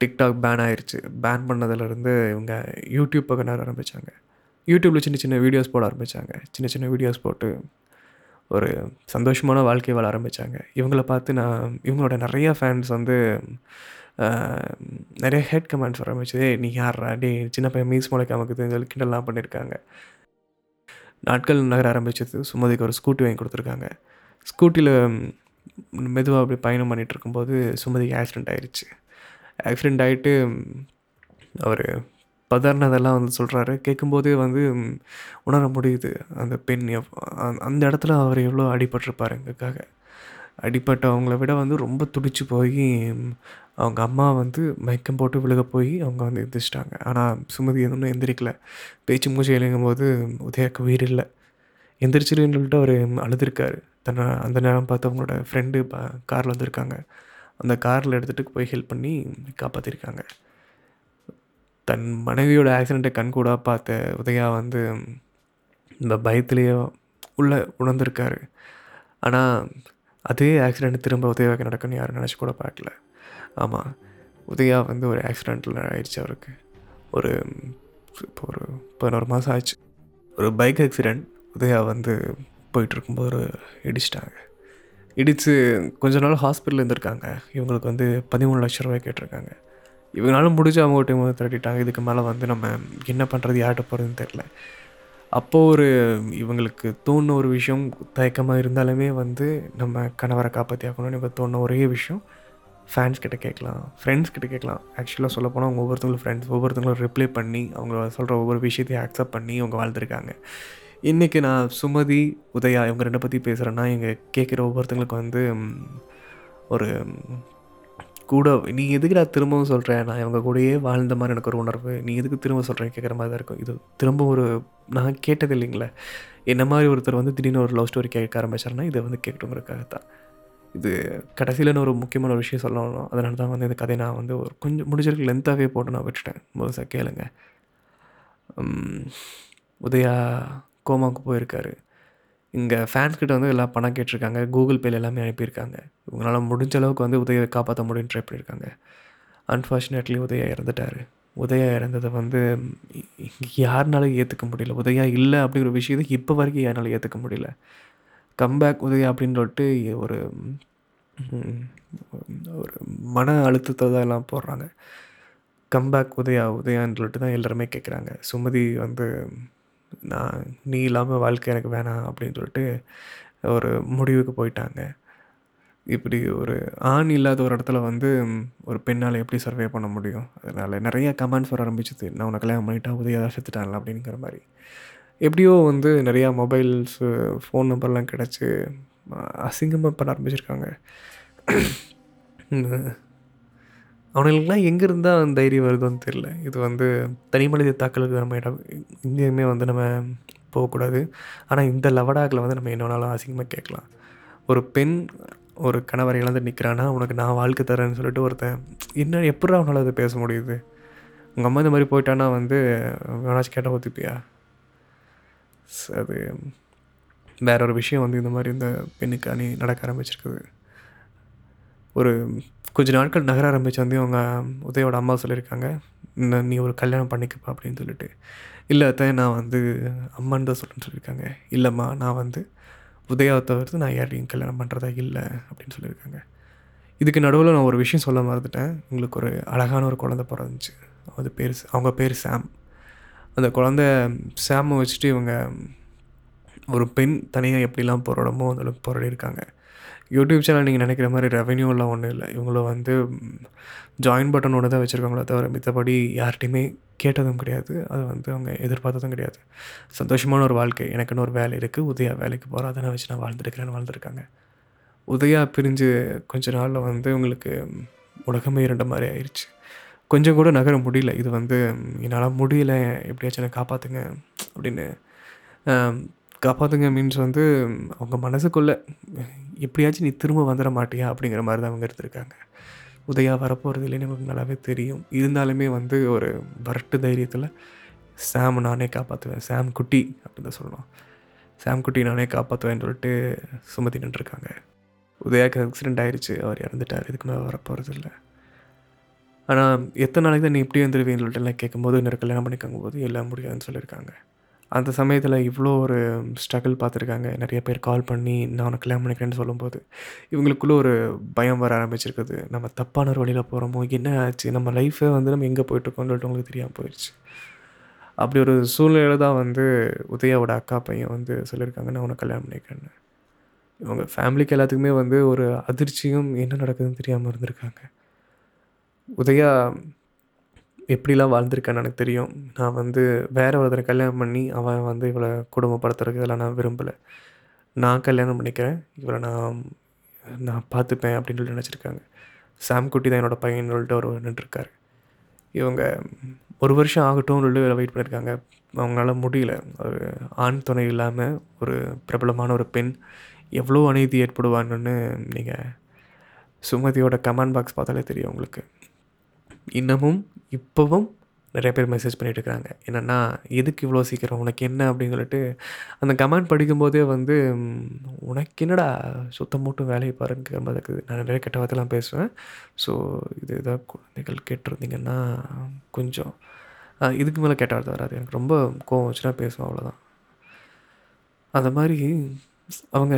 டிக்டாக் பேன் ஆயிடுச்சு பேன் பண்ணதுலேருந்து இவங்க யூடியூப் பக்கம் நகர ஆரம்பித்தாங்க யூடியூப்பில் சின்ன சின்ன வீடியோஸ் போட ஆரம்பித்தாங்க சின்ன சின்ன வீடியோஸ் போட்டு ஒரு சந்தோஷமான வாழ்க்கை வாழ ஆரம்பித்தாங்க இவங்கள பார்த்து நான் இவங்களோட நிறைய ஃபேன்ஸ் வந்து நிறைய ஹெட் கமெண்ட்ஸ் வர ஆரம்பிச்சு நீ யார்ரா டே சின்ன பையன் மீஸ் முளைக்காமக்குதுன்னு தெரிஞ்சு கிண்டல்லாம் பண்ணியிருக்காங்க நாட்கள் நகர ஆரம்பிச்சது. சுமதிக்கு ஒரு ஸ்கூட்டி வாங்கி கொடுத்துருக்காங்க. ஸ்கூட்டியில் மெதுவாக அப்படி பயணம் பண்ணிகிட்டு இருக்கும்போது சுமதிக்கு ஆக்சிடெண்ட் ஆயிடுச்சு ஆக்சிடெண்ட் ஆகிட்டு அவர் பதறினதெல்லாம் வந்து சொல்கிறாரு கேட்கும்போதே வந்து உணர முடியுது. அந்த பெண் எவ் அந்த- இடத்துல அவர் எவ்வளோ அடிபட்டிருப்பார் எங்களுக்காக. அடிபட்ட அவங்கள விட வந்து ரொம்ப துடிச்சு போய் அவங்க அம்மா வந்து மயக்கம் போட்டு விழுக போய் அவங்க வந்து எந்திரிச்சிட்டாங்க. ஆனால் சுமதி எதுவும் எந்திரிக்கல. பேச்சு மூச்சு இறங்கும் போது உதயாக்கு உயிர் இல்லை. எந்திரிச்சிருன்னு சொல்லிட்டு அவர் அழுதுருக்காரு. தன்னை அந்த நேரம் பார்த்து அவங்களோட ஃப்ரெண்டு காரில் வந்திருக்காங்க. அந்த காரில் எடுத்துகிட்டு போய் ஹெல்ப் பண்ணி காப்பாற்றிருக்காங்க தன் மனைவியோட ஆக்சிடெண்ட்டை கண்கூடாக பார்த்த உதயா வந்து இந்த பயத்திலேயே உள்ளே உணர்ந்திருக்காரு. ஆனால் அதே ஆக்சிடெண்ட் திரும்ப உதயாவுக்கு நடக்குன்னு யாரும் நினச்சி கூட பார்க்கல. ஆமாம் உதயா வந்து ஒரு ஆக்சிடெண்ட்டில் ஆயிடுச்சு அவருக்கு. ஒரு இப்போ ஒரு பதினோரு மாதம் ஆச்சு. ஒரு பைக் ஆக்சிடெண்ட் உதயா வந்து போயிட்டுருக்கும்போது ஒரு இடிச்சிட்டாங்க. இடித்து கொஞ்ச நாள் ஹாஸ்பிட்டலில் இருந்திருக்காங்க. இவங்களுக்கு வந்து பதிமூணு லட்ச ரூபாய் கேட்டிருக்காங்க. இவங்களால முடிஞ்சு அவங்க டைம் திரட்டிட்டாங்க. இதுக்கு மேலே வந்து நம்ம என்ன பண்ணுறது யார்கிட்ட போகிறதுன்னு தெரில அப்போது ஒரு இவங்களுக்கு தோணுன ஒரு விஷயம் தயக்கமாக இருந்தாலுமே வந்து நம்ம கணவரை காப்பாற்றி ஆக்கணும்னு இவங்க தோணுன ஒரே விஷயம் ஃபேன்ஸ் கிட்ட கேட்கலாம். ஃப்ரெண்ட்ஸ் கிட்ட கேட்கலாம். ஆக்சுவலாக சொல்ல போனால் அவங்க ஒவ்வொருத்தங்களும் ஃப்ரெண்ட்ஸ் ஒவ்வொருத்தங்களும் ரிப்ளை பண்ணி அவங்க சொல்கிற ஒவ்வொரு விஷயத்தையும் அக்செப்ட் பண்ணி அவங்க வாழ்ந்துருக்காங்க. இன்றைக்கி நான் சுமதி உதயா இவங்க ரெண்டை பற்றி பேசுகிறேன்னா இங்கே கேட்குற ஒவ்வொருத்தங்களுக்கு வந்து ஒரு கூட நீ எதுக்கு நான் திரும்பவும் சொல்கிறேன் நான் இவங்க கூடயே வாழ்ந்த மாதிரி எனக்கு ஒரு உணர்வு. நீ எதுக்கு திரும்ப சொல்கிறேன் கேட்குற மாதிரி தான் இருக்கும். இது திரும்ப ஒரு நான் கேட்டது இல்லைங்களே. என்ன மாதிரி ஒருத்தர் வந்து திடீர்னு ஒரு லவ் ஸ்டோரி கேட்க ஆரம்பிச்சாருன்னா இதை வந்து கேட்கணுங்கிறதுக்காக தான் இது கடைசியில் ஒரு முக்கியமான ஒரு விஷயம் சொல்லணும். அதனால தான் வந்து இந்த கதையை நான் வந்து ஒரு கொஞ்சம் முடிஞ்சிருக்கு லென்த்தாகவே போட்டு நான் விட்டுட்டேன். முழுசாக கேளுங்க. உதயா கோமாவுக்கு போயிருக்காரு. இங்கே ஃபேன்ஸ்கிட்ட வந்து எல்லாம் பணம் கேட்டிருக்காங்க. கூகுள் பேல எல்லாமே அனுப்பியிருக்காங்க. இவங்களால் முடிஞ்ச அளவுக்கு வந்து உதயை காப்பாற்ற முடியும் ட்ரை பண்ணியிருக்காங்க. அன்ஃபார்ச்சுனேட்லி உதயா இறந்துட்டார். உதயா இறந்ததை வந்து யாருனாலும் ஏற்றுக்க முடியல. உதயா இல்லை அப்படிங்கிற விஷயத்தை இப்போ வரைக்கும் யாருனாலும் ஏற்றுக்க முடியல. கம்பேக் உதயா அப்படின்னு சொல்லிட்டு ஒரு ஒரு மன அழுத்தத்தை தான் எல்லாம் போடுறாங்க. கம்பேக் உதயா உதயான்னு சொல்லிட்டு தான் எல்லாருமே கேட்குறாங்க சுமதி வந்து நான் நீ இல்லாமல் வாழ்க்கை எனக்கு வேணாம் அப்படின்னு சொல்லிட்டு ஒரு முடிவுக்கு போயிட்டாங்க. இப்படி ஒரு ஆண் இல்லாத ஒரு இடத்துல வந்து ஒரு பெண்ணால் எப்படி சர்வே பண்ண முடியும்? அதனால் நிறைய கமெண்ட்ஸ் வர ஆரம்பிச்சிது. நான் உனக்கு கல்யாணம் பண்ணிட்டா உதவியாக தான் செத்துட்டான்ல அப்படிங்கிற மாதிரி. எப்படியோ வந்து நிறையா மொபைல்ஸு ஃபோன் நம்பர்லாம் கிடச்சி அசிங்கமாக பண்ண ஆரம்பிச்சிருக்காங்க. அவனுங்களுக்குலாம் எங்கே இருந்தால் அந்த தைரியம் வருதுன்னு தெரில இது வந்து தனி மனித தாக்கலுக்கு நம்ம இடம் இங்கேயுமே வந்து நம்ம போகக்கூடாது. ஆனால் இந்த லவடாக்கில் வந்து நம்ம என்ன வேணாலும் அசிங்கமாக கேட்கலாம். ஒரு பெண் ஒரு கணவரை இழந்து நிற்கிறான்னா உனக்கு நான் வாழ்க்கை தரேன்னு சொல்லிட்டு ஒருத்தன் என்ன எப்படி அவனால் அதை பேச முடியுது? உங்கள் அம்மா இந்த மாதிரி போயிட்டான்னா வந்து வேணாச்சும் கேட்டால் ஒத்துப்பியா? அது வேற ஒரு விஷயம் வந்து இந்த மாதிரி இந்த பெண்ணுக்கு அணி நடக்க ஆரம்பிச்சிருக்குது. ஒரு கொஞ்ச நாட்கள் நகர ஆரம்பிச்சு வந்து அவங்க உதயோட அம்மா சொல்லியிருக்காங்க நீ ஒரு கல்யாணம் பண்ணிக்கப்பா அப்படின்னு சொல்லிட்டு. இல்லை நான் வந்து அம்மான்னு தான் சொல்லுன்னு சொல்லியிருக்காங்க. இல்லைம்மா நான் வந்து உதயாவை தவிர்த்து நான் யாரையும் கல்யாணம் பண்ணுறதா இல்லை அப்படின்னு சொல்லியிருக்காங்க. இதுக்கு நடுவில் நான் ஒரு விஷயம் சொல்ல மறந்துட்டேன். உங்களுக்கு ஒரு அழகான ஒரு குழந்தை பிறந்துச்சு. அது பேர் அவங்க பேர் சாம். அந்த குழந்தை சாமை வச்சுட்டு இவங்க ஒரு பெண் தனியாக எப்படிலாம் போராடமோ அந்தளவுக்கு போராடிருக்காங்க போராடி இருக்காங்க யூடியூப் சேனல் நீங்கள் நினைக்கிற மாதிரி ரெவென்யூலாம் ஒன்றும் இல்லை. இவங்கள வந்து ஜாயின் பட்டனோட தான் வச்சுருக்காங்களே தவிர மித்தபடி யார்கிட்டையுமே கேட்டதும் கிடையாது. அது வந்து அவங்க எதிர்பார்த்ததும் கிடையாது. சந்தோஷமான ஒரு வாழ்க்கை. எனக்குன்னு ஒரு வேலை இருக்குது உதயா வேலைக்கு போகிறா அதனை வச்சு நான் வாழ்ந்துருக்கிறேன்னு வாழ்ந்துருக்காங்க. உதயா பிரிஞ்சு கொஞ்ச நாளில் வந்து உங்களுக்கு உலகமே இருண்ட மாதிரி ஆயிடுச்சு கொஞ்சம் கூட நகர முடியல. இது வந்து என்னால் முடியல. எப்படியாச்சும் என்னை காப்பாற்றுங்க அப்படின்னு காப்பாற்றுங்க மீன்ஸ் வந்து அவங்க மனசுக்குள்ளே எப்படியாச்சும் நீ திரும்ப வந்துட மாட்டியா? அப்படிங்கிற மாதிரி தான் அவங்க எடுத்திருக்காங்க. உதயா வரப்போகிறது இல்லைன்னு நமக்கு நல்லாவே தெரியும். இருந்தாலுமே வந்து ஒரு வரட்டு தைரியத்தில் சாம் நானே காப்பாற்றுவேன் சாம் குட்டி அப்படின்னு தான் சொல்லணும். சாம் குட்டி நானே காப்பாற்றுவேன்னு சொல்லிட்டு சுமதி நின்றுருக்காங்க. உதயாக்கு ஆக்சிடென்ட் ஆயிடுச்சு அவர் இறந்துட்டார். இதுக்கு மேலே வரப்போகிறது இல்லை. ஆனால் எத்தனை நாளைக்கு தான் நீ இப்படி வந்துடுவீன்னு சொல்லிட்டு எல்லாம் கேட்கும்போது இன்னொரு கல்யாணம் பண்ணிக்கும் போது எல்லாம் முடியாதுன்னு சொல்லியிருக்காங்க. அந்த சமயத்தில் இவ்வளோ ஒரு ஸ்ட்ரகிள் பார்த்துருக்காங்க நிறைய பேர் கால் பண்ணி நான் உனக்கு கல்யாணம் பண்ணிக்கிறேன்னு சொல்லும்போது இவங்களுக்குள்ளே ஒரு பயம் வர ஆரம்பிச்சிருக்குது. நம்ம தப்பான ஒரு வழியில் போகிறோமோ என்ன ஆச்சு? நம்ம லைஃபே வந்து நம்ம எங்கே போயிட்டுருக்கோம்னு சொல்லிட்டு உங்களுக்கு தெரியாமல் போயிடுச்சு அப்படி ஒரு சூழ்நிலையில் தான் வந்து உதயாவோட அக்கா பையன் வந்து சொல்லியிருக்காங்க நான் உனக்கு கல்யாணம் பண்ணிக்கிறேன்னு. இவங்க ஃபேமிலிக்கு எல்லாத்துக்குமே வந்து ஒரு அதிர்ச்சியும் என்ன நடக்குதுன்னு தெரியாமல் இருந்திருக்காங்க. உதயா எப்படிலாம் வாழ்ந்திருக்கான்னு எனக்கு தெரியும். நான் வந்து வேறு ஒருத்தரை கல்யாணம் பண்ணி அவன் வந்து இவளை குடும்பப்படுத்துறதுக்கு இதெல்லாம் நான் விரும்பலை. நான் கல்யாணம் பண்ணிக்கிறேன். இவளை நான் நான் பார்த்துப்பேன் அப்படின்னு சொல்லி நினச்சிருக்காங்க. சாம் குட்டி தான் என்னோடய பையன் சொல்லிட்டு அவர் நின்றுருக்காரு. இவங்க ஒரு வருஷம் ஆகட்டும் சொல்லி வெயிட் பண்ணியிருக்காங்க அவங்களால முடியல. ஒரு ஆண் துணை இல்லாமல் ஒரு பிரபலமான ஒரு பெண் எவ்வளோ அநீதி ஏற்படுவான்னு நீங்கள் சுமதியோட கமெண்ட் பாக்ஸ் பார்த்தாலே தெரியும் உங்களுக்கு. இன்னமும் இப்போவும் நிறைய பேர் மெசேஜ் பண்ணிகிட்டு இருக்கிறாங்க என்னென்னா எதுக்கு இவ்வளோ சீக்கிரம்? உனக்கு என்ன? அப்படின்னு சொல்லிட்டு அந்த கமெண்ட் படிக்கும்போதே வந்து உனக்கு என்னடா சுத்தம் மட்டும் வேலையை பாருங்கிற மாதிரி இருக்குது. நான் நிறைய கெட்ட வார்த்தைலாம் பேசுவேன். ஸோ இது ஏதாவது குழந்தைகள் கேட்டிருந்தீங்கன்னா கொஞ்சம் இதுக்கு மேலே கெட்ட வார்த்தை வராது. எனக்கு ரொம்ப கோவம் வச்சுனா பேசுவேன் அவ்வளோதான் அந்த மாதிரி அவங்க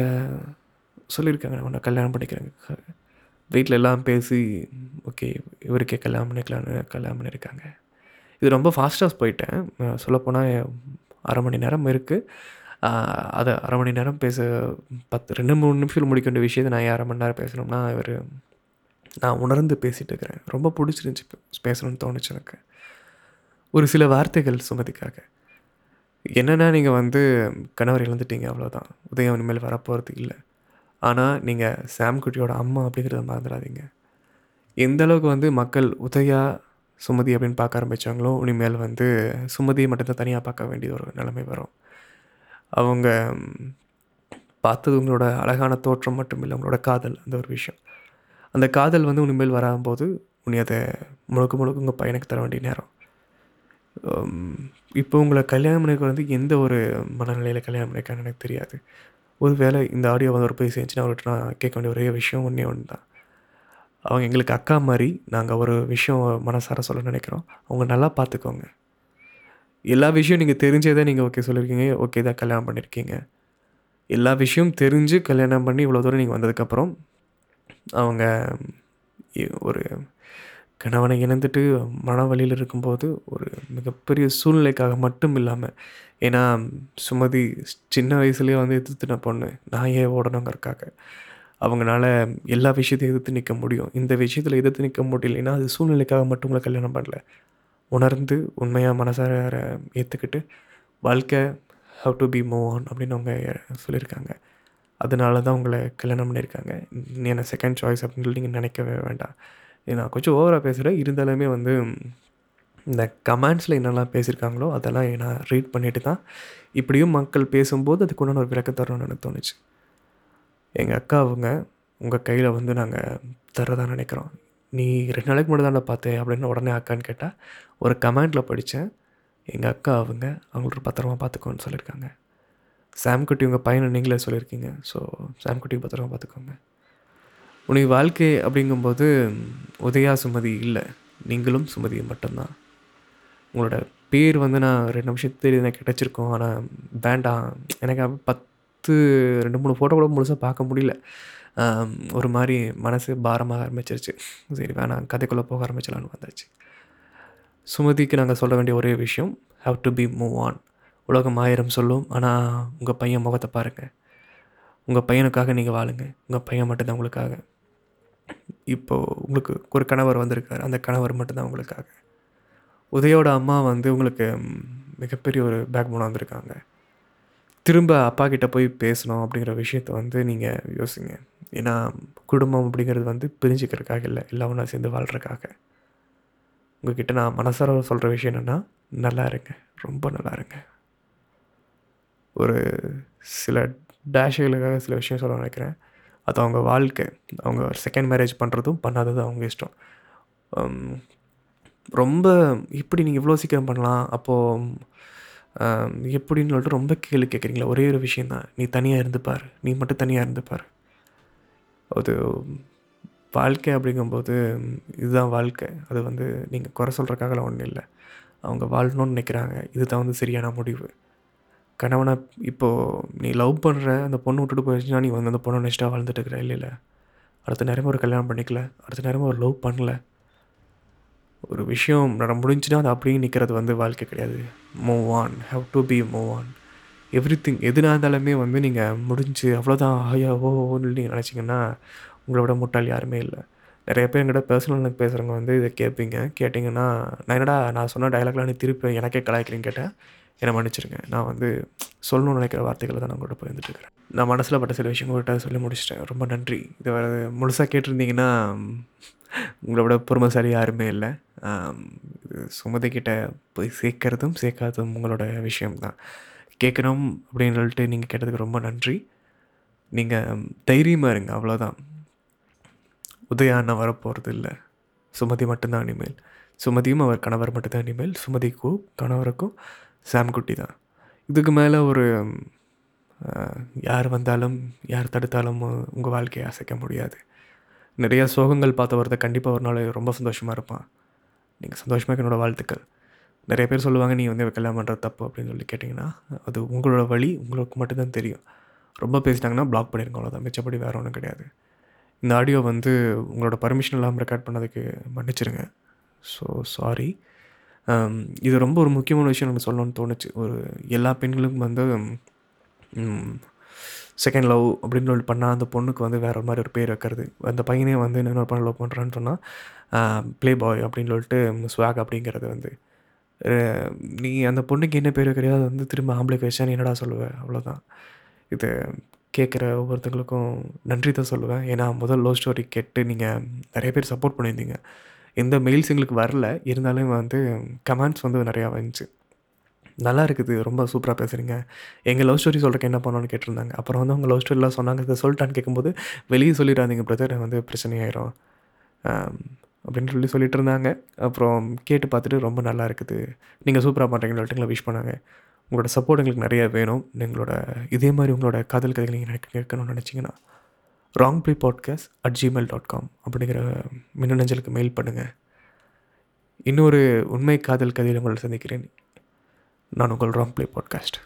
சொல்லியிருக்காங்க நான் உன்னை கல்யாணம் பண்ணிக்கிறேங்க வீட்டில் எல்லாம் பேசி ஓகே இவருக்கே கல்யாணம் பண்ணிக்கலாம்னு கல்யாணம் பண்ணியிருக்காங்க இது ரொம்ப ஃபாஸ்ட்டாக போயிட்டேன். சொல்லப்போனால் அரை மணி நேரம் இருக்குது அதை அரை மணி நேரம் பேச பத்து ரெண்டு மூணு நிமிஷத்தில் முடிக்க வேண்டிய விஷயத்தை நான் ஏன் அரை மணி நேரம் பேசணும்னா இவர் நான் உணர்ந்து பேசிகிட்டு இருக்கிறேன். ரொம்ப பிடிச்சிருந்துச்சி பேசணும்னு தோணுச்சு எனக்கு. ஒரு சில வார்த்தைகள் சுமதிக்காக. என்னென்னா நீங்கள் வந்து கணவர் இழந்துட்டீங்க அவ்வளோதான் உதயம் இனிமேல் வரப்போகிறது இல்லை. ஆனால் நீங்கள் சாம்குட்டியோட அம்மா அப்படிங்கிறத மறந்துடாதீங்க. எந்தளவுக்கு வந்து மக்கள் உதயா சுமதி அப்படின்னு பார்க்க ஆரம்பித்தாங்களோ இனிமேல் வந்து சுமதியை மட்டும்தான் தனியாக பார்க்க வேண்டிய ஒரு நிலைமை வரும். அவங்க பார்த்தது உங்களோட அழகான தோற்றம் மட்டும் இல்லை உங்களோட காதல் அந்த ஒரு விஷயம். அந்த காதல் வந்து உனிமேல் வராம்போது உனி அதை முழுக்க முழுக்க உங்கள் பையனுக்கு தர வேண்டிய நேரம். இப்போ உங்களை கல்யாணம் பண்ணிக்க வந்து எந்த ஒரு மனநிலையில் கல்யாணம் பண்ணிக்கான்னு எனக்கு தெரியாது. ஒரு வேளை இந்த ஆடியோ வந்து ஒரு போய் சேர்ந்துச்சுன்னா அவர்கிட்ட நான் கேட்க வேண்டிய ஒரே விஷயம் ஒன்றே ஒன்று தான் அவங்க எங்களுக்கு அக்கா மாதிரி நாங்கள் ஒரு விஷயம் மனசார சொல்ல நினைக்கிறோம். அவங்க நல்லா பார்த்துக்கோங்க. எல்லா விஷயம் நீங்கள் தெரிஞ்சதை நீங்கள் ஓகே சொல்லியிருக்கீங்க. ஓகே தான் கல்யாணம் பண்ணியிருக்கீங்க. எல்லா விஷயம் தெரிஞ்சு கல்யாணம் பண்ணி இவ்வளோ தூரம் நீங்கள் வந்ததுக்கப்புறம் அவங்க ஒரு கணவனை இணைந்துட்டு மன வழியில் இருக்கும்போது ஒரு மிகப்பெரிய சூழ்நிலைக்காக மட்டும் இல்லாமல் ஏன்னா சுமதி சின்ன வயசுலேயே வந்து எதிர்த்துன பொண்ணு. நான் ஏன் ஓடணுங்கிறக்காக அவங்களால எல்லா விஷயத்தையும் எதிர்த்து நிற்க முடியும். இந்த விஷயத்தில் எதிர்த்து நிற்க முடியலைன்னா அது சூழ்நிலைக்காக மட்டும் உங்களை கல்யாணம் பண்ணல. உணர்ந்து உண்மையாக மனசார ஏற்றுக்கிட்டு வாழ்க்கை how to be move on அப்படின்னு அவங்க சொல்லியிருக்காங்க. அதனால தான் உங்களை கல்யாணம் பண்ணியிருக்காங்க. நீ என்ன செகண்ட் சாய்ஸ் அப்படின்னு சொல்லி நீங்கள் நினைக்கவே வேண்டாம். நான் கொஞ்சம் ஓவராக பேசுகிறேன் இருந்தாலுமே வந்து இந்த கமெண்ட்ஸில் என்னெல்லாம் பேசியிருக்காங்களோ அதெல்லாம் நான் ரீட் பண்ணிட்டு தான் இப்படியும் மக்கள் பேசும்போது அதுக்கு உண்டான ஒரு விளக்க தரணும்னு எனக்கு தோணுச்சு. எங்கள் அக்கா அவங்க உங்கள் கையில் வந்து நாங்கள் தரதா நினைக்கிறோம். நீ ரெண்டு நாளைக்கு மட்டும் தானே பார்த்தேன் அப்படின்னு உடனே அக்கான்னு கேட்டால் ஒரு கமெண்ட்டில் படித்தேன் எங்கள் அக்கா அவங்க அவங்களுக்கு பத்திரமா பார்த்துக்கோன்னு சொல்லியிருக்காங்க. சாம்குட்டி உங்கள் பையனை நீங்களே சொல்லியிருக்கீங்க. ஸோ சாம் குட்டி பத்திரமா பார்த்துக்கோங்க. உனக்கு வாழ்க்கை அப்படிங்கும்போது உதயா சுமதி இல்லை. நீங்களும் சுமதியும் மட்டும்தான். உங்களோட பேர் வந்து நான் ரெண்டு நிமிஷம் தெரியுது எனக்கு கிடச்சிருக்கோம். ஆனால் வேண்டாம். எனக்கு பத்து ரெண்டு மூணு ஃபோட்டோ கூட முழுசாக பார்க்க முடியல. ஒரு மாதிரி மனசு பாரமாக ஆரம்பிச்சிருச்சு. சரி வேணாம். கதைக்குள்ளே போக ஆரம்பிச்சலான்னு வந்தாச்சு. சுமதிக்கு நாங்கள் சொல்ல வேண்டிய ஒரே விஷயம் have to be move on உலகம் ஆயிரம் சொல்லும் ஆனால் உங்கள் பையன் முகத்தை பாருங்கள் உங்கள் பையனுக்காக நீங்கள் வாழுங்க. உங்கள் பையன் மட்டும்தான் உங்களுக்காக. இப்போது உங்களுக்கு ஒரு கணவர் வந்திருக்கார். அந்த கணவர் மட்டும்தான் உங்களுக்காக. உதயோட அம்மா வந்து உங்களுக்கு மிகப்பெரிய ஒரு பேக் போனாக வந்திருக்காங்க. திரும்ப அப்பா கிட்டே போய் பேசணும் அப்படிங்கிற விஷயத்த வந்து நீங்கள் யோசிங்க. ஏன்னா குடும்பம் அப்படிங்கிறது வந்து பிரிஞ்சுக்கிறதுக்காக இல்லை எல்லாம் ஒன்றா சேர்ந்து வாழ்கிறக்காக உங்ககிட்ட நான் மனசார சொல்கிற விஷயம் என்னென்னா நல்லா இருங்க. ரொம்ப நல்லா இருங்க. ஒரு சில டேஷுகளுக்காக சில விஷயம் சொல்ல நினைக்கிறேன். அது அவங்க வாழ்க்கை. அவங்க செகண்ட் மேரேஜ் பண்ணுறதும் பண்ணாததும் அவங்க இஷ்டம். ரொம்ப இப்படி நீங்கள் இவ்வளோ சீக்கிரம் பண்ணலாம் அப்போது எப்படின்னு சொல்லிட்டு ரொம்ப கேள்வி கேட்குறீங்களா ஒரே ஒரு விஷயந்தான் நீ தனியாக இருந்துப்பார். நீ மட்டும் தனியாக இருந்துப்பார். அது வாழ்க்கை அப்படிங்கும்போது இதுதான் வாழ்க்கை. அது வந்து நீங்கள் குறை சொல்கிறக்காகலாம் ஒன்றும் இல்லை. அவங்க வாழணும்னு நினைக்கிறாங்க. இதுதான் வந்து சரியான முடிவு. கணவனை இப்போது நீ லவ் பண்ணுற அந்த பொண்ணு விட்டுட்டு போயிடுச்சுன்னா நீ வந்து அந்த பொண்ணை நெக்ஸ்ட்டாக வாழ்ந்துட்டு இருக்கிற இல்லை இல்லை அடுத்த நேரமும் ஒரு கல்யாணம் பண்ணிக்கல. அடுத்த நேரமும் ஒரு லவ் பண்ணல. ஒரு விஷயம் நட முடிஞ்சுன்னா அது அப்படியே நிற்கிறது வந்து வாழ்க்கை கிடையாது. Move on how to be move on everything எதுனா இருந்தாலுமே வந்து நீங்கள் முடிஞ்சு அவ்வளோதான் ஆயா ஓ ஓன்னு நீங்கள் நினச்சிங்கன்னா உங்களோட முட்டாள் யாருமே இல்லை. நிறைய பேர் என்கிட்ட பர்சனல் எனக்கு பேசுகிறவங்க வந்து இதை கேட்பீங்க. கேட்டிங்கன்னா நான் என்னடா நான் சொன்ன டைலாக்லாம் நீ திருப்பி எனக்கே கலாய்க்கிறேன்னு கேட்டேன் என்னை மன்னிச்சிருங்க. நான் வந்து சொல்லணும்னு நினைக்கிற வார்த்தைகளை தான் நான் உங்கள்கிட்ட போயிருந்துட்டுருக்கிறேன் நான் மனசில் பட்ட சில விஷயங்கள்கிட்ட சொல்லி முடிச்சிட்டேன். ரொம்ப நன்றி. இது முழுசாக கேட்டிருந்தீங்கன்னா உங்களை விட பொறுமைசாலி யாருமே இல்லை. சுமதிக்கிட்ட சுமதி போய் சேர்க்கறதும் சேர்க்காததும் உங்களோட விஷயம்தான். கேட்கணும் அப்படின்னு சொல்லிட்டு நீங்கள் கேட்டதுக்கு ரொம்ப நன்றி. நீங்கள் தைரியமாக இருங்க அவ்வளோதான் உதயா அண்ணா வரப்போகிறது இல்லை சுமதி மட்டும்தான் இனிமேல். சுமதியும் அவர் கணவர் மட்டும்தான் இனிமேல். சுமதிக்கும் கணவருக்கும் சாம்குட்டி தான் இதுக்கு மேலே ஒரு யார் வந்தாலும் யார் தடுத்தாலும் உங்கள் வாழ்க்கையை அசைக்க முடியாது. நிறையா சோகங்கள் பார்த்த வரத கண்டிப்பாக ஒரு நாள் ரொம்ப சந்தோஷமாக இருப்பான். நீங்கள் சந்தோஷமாக என்னோடய வாழ்த்துக்கள். நிறைய பேர் சொல்லுவாங்க நீங்கள் வந்து கல்யாணம் பண்ணுறது தப்பு அப்படின்னு சொல்லி கேட்டிங்கன்னா அது உங்களோட வழி உங்களுக்கு மட்டும்தான் தெரியும். ரொம்ப பேசிட்டாங்கன்னா பிளாக் பண்ணிருங்க அவ்வளோதான் மிச்சப்படி வேறு ஒன்றும் கிடையாது. இந்த ஆடியோ வந்து உங்களோட பர்மிஷன் இல்லாமல் ரெக்கார்ட் பண்ணதுக்கு மன்னிச்சிருங்க. ஸோ சாரி இது ரொம்ப ஒரு முக்கியமான விஷயம் எனக்கு சொல்லணும்னு தோணுச்சு. ஒரு எல்லா பெண்களுக்கும் வந்து செகண்ட் லவ் அப்படின்னு சொல்லி பண்ணால் அந்த பொண்ணுக்கு வந்து வேறு மாதிரி ஒரு பேர் வைக்கிறது. அந்த பையனே வந்து இன்னொரு பண்ண லவ் பண்ணுறான்னு சொன்னால் ப்ளே பாய் அப்படின்னு சொல்லிட்டு ஸ்வாக் அப்படிங்கிறது வந்து. நீ அந்த பொண்ணுக்கு என்ன பேர் வைக்கிறியோ அது வந்து திரும்ப ஆம்பளைக்கு வச்சா என்னடா சொல்லுவேன் அவ்வளோதான் இது கேட்குற ஒவ்வொருத்தங்களுக்கும் நன்றி தான் சொல்லுவேன். ஏன்னா முதல் லவ் ஸ்டோரி கேட்டு நீங்கள் நிறைய பேர் சப்போர்ட் பண்ணியிருந்தீங்க. எந்த மெயில்ஸ் எங்களுக்கு வரல. இருந்தாலும் வந்து கமெண்ட்ஸ் வந்து நிறையா வந்துச்சு. நல்லா இருக்குது ரொம்ப சூப்பராக பேசுகிறீங்க எங்கள் லவ் ஸ்டோரி சொல்கிறக்கு என்ன பண்ணணும்னு கேட்டிருந்தாங்க. அப்புறம் வந்து அவங்க லவ் ஸ்டோரிலாம் சொன்னாங்க. இதை சொல்லிட்டான்னு கேட்கும்போது வெளியே சொல்லிடாதீங்க பிரதர் வந்து பிரச்சனையாயிரும். அப்படின்னு சொல்லி சொல்லிட்டு இருந்தாங்க. அப்புறம் கேட்டு பார்த்துட்டு ரொம்ப நல்லா இருக்குது நீங்கள் சூப்பராக பண்ணுறீங்கன்னு சொல்லிட்டு விஷ் பண்ணாங்க. உங்களோட சப்போர்ட் எங்களுக்கு நிறைய வேணும். எங்களோட இதே மாதிரி உங்களோட காதல் கதைகள் நீங்கள் எனக்கு கேட்கணும்னு நினச்சிங்கன்னா wrong play podcast at Gmail dot com அப்படிங்கிற மின்னஞ்சலுக்கு மெயில் பண்ணுங்கள் இன்னொரு உண்மை காதல் கதையில் உங்களை சந்திக்கிறேன். நான் உங்கள் ராங் ப்ளே பாட்காஸ்ட்